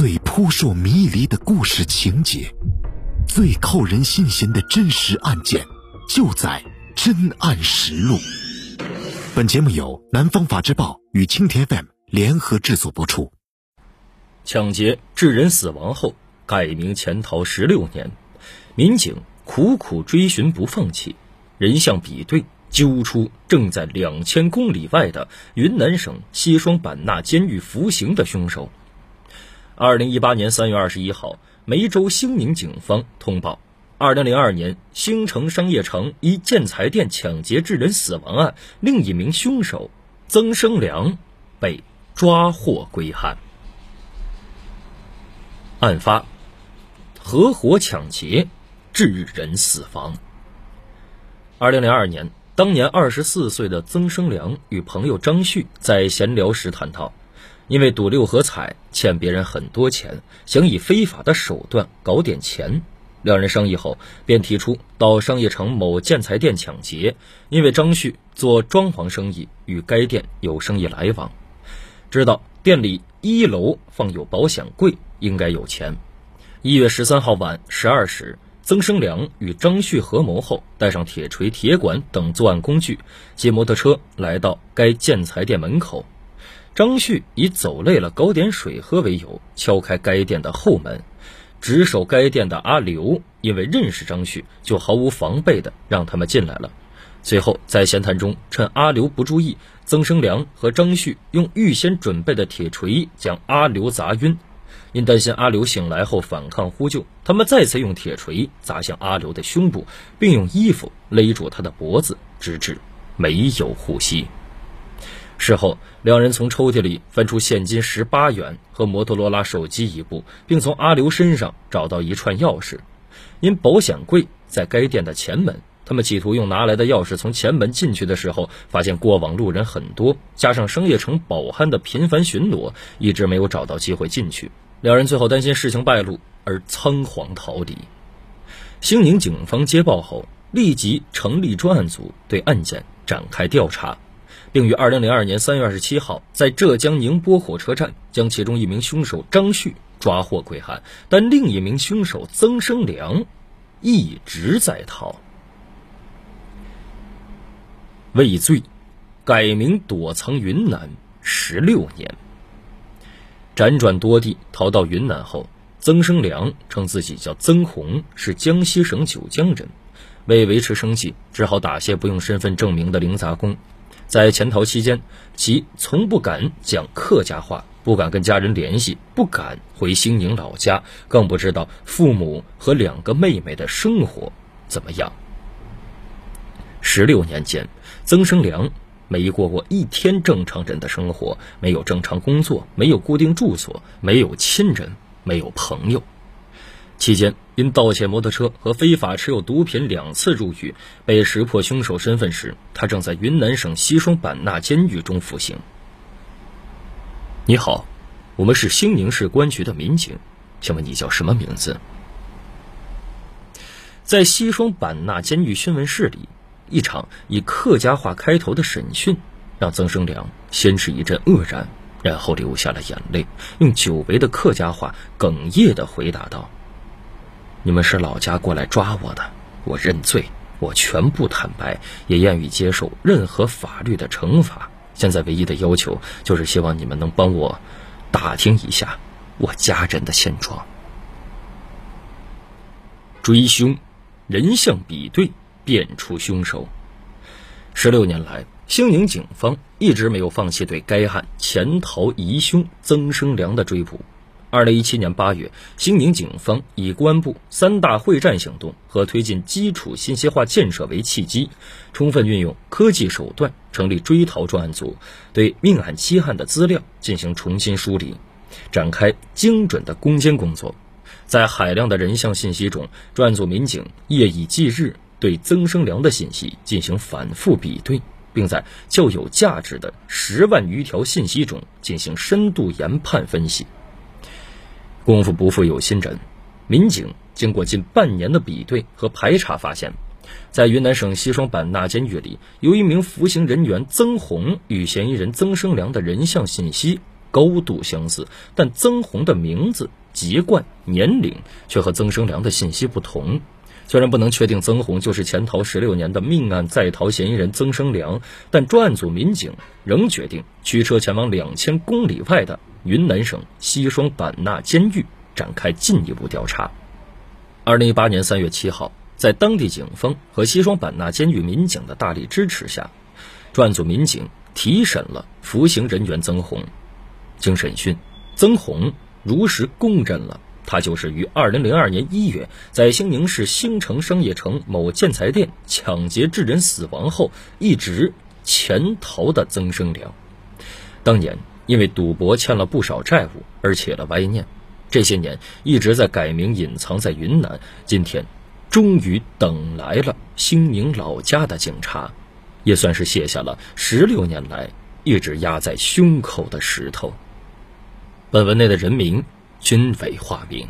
最扑朔迷离的故事情节，最扣人心弦的真实案件，就在《真案实录》。本节目由南方法制报与青田 FM 联合制作播出。抢劫致人死亡后，改名潜逃十六年，民警苦苦追寻不放弃，人像比对。揪出正在两千公里外的云南省西双版纳监狱服刑的凶手。二零一八年三月二十一号，梅州兴宁警方通报：二零零二年兴城商业城一建材店抢劫致人死亡案，另一名凶手曾生良被抓获归案。案发，合伙抢劫，致人死亡。二零零二年。当年二十四岁的曾生良与朋友张旭在闲聊时谈到，因为赌六合彩欠别人很多钱，想以非法的手段搞点钱。两人商议后，便提出到商业城某建材店抢劫。因为张旭做装潢生意，与该店有生意来往，知道店里一楼放有保险柜，应该有钱。一月十三号晚十二时。曾生良与张旭合谋后，带上铁锤、铁管等作案工具，骑摩托车来到该建材店门口。张旭以走累了搞点水喝为由，敲开该店的后门。值守该店的阿刘因为认识张旭，就毫无防备的让他们进来了。随后在闲谈中，趁阿刘不注意，曾生良和张旭用预先准备的铁锤将阿刘砸晕。因担心阿刘醒来后反抗呼救，他们再次用铁锤砸向阿刘的胸部，并用衣服勒住他的脖子，直至没有呼吸。事后，两人从抽屉里翻出现金十八元和摩托罗拉手机一部，并从阿刘身上找到一串钥匙。因保险柜在该店的前门，他们企图用拿来的钥匙从前门进去的时候，发现过往路人很多，加上商业城保安的频繁巡逻，一直没有找到机会进去。两人最后担心事情败露而仓皇逃离。兴宁警方接报后，立即成立专案组对案件展开调查，并于二零零二年三月二十七号在浙江宁波火车站将其中一名凶手张旭抓获归案，但另一名凶手曾生良一直在逃。畏罪，改名躲藏云南十六年。辗转多地逃到云南后，曾生良称自己叫曾红，是江西省九江人。为维持生计，只好打些不用身份证明的零杂工。在潜逃期间，其从不敢讲客家话，不敢跟家人联系，不敢回兴宁老家，更不知道父母和两个妹妹的生活怎么样。十六年间，曾生良。没过过一天正常人的生活，没有正常工作，没有固定住所，没有亲人，没有朋友。期间因盗窃摩托车和非法持有毒品两次入狱，被识破凶手身份时，他正在云南省西双版纳监狱中服刑。你好，我们是兴宁市公安局的民警，请问你叫什么名字？在西双版纳监狱讯问室里。一场以客家话开头的审讯，让曾生良先是一阵愕然，然后流下了眼泪，用久违的客家话哽咽的回答道：“你们是老家过来抓我的，我认罪，我全部坦白，也愿意接受任何法律的惩罚。现在唯一的要求就是希望你们能帮我打听一下我家人的现状。追凶，人像比对。”辨出凶手。十六年来，兴宁警方一直没有放弃对该案潜逃疑凶曾生良的追捕。二零一七年八月，兴宁警方以公安部三大会战行动和推进基础信息化建设为契机，充分运用科技手段，成立追逃专案组，对命案期案的资料进行重新梳理，展开精准的攻坚工作。在海量的人像信息中，专案组民警夜以继日。对曾生良的信息进行反复比对，并在较有价值的十万余条信息中进行深度研判分析。功夫不负有心人，民警经过近半年的比对和排查，发现，在云南省西双版纳监狱里，有一名服刑人员曾红与嫌疑人曾生良的人像信息高度相似，但曾红的名字、籍贯、年龄却和曾生良的信息不同。虽然不能确定曾红就是潜逃十六年的命案在逃嫌疑人曾生良，但专案组民警仍决定驱车前往两千公里外的云南省西双版纳监狱展开进一步调查。二零一八年三月七号，在当地警方和西双版纳监狱民警的大力支持下，专案组民警提审了服刑人员曾红。经审讯，曾红如实供认了。他就是于二零零二年一月在兴宁市兴城商业城某建材店抢劫致人死亡后，一直潜逃的曾生良。当年因为赌博欠了不少债务而起了歪念，这些年一直在改名隐藏在云南。今天，终于等来了兴宁老家的警察，也算是卸下了十六年来一直压在胸口的石头。本文内的人名。均为化名。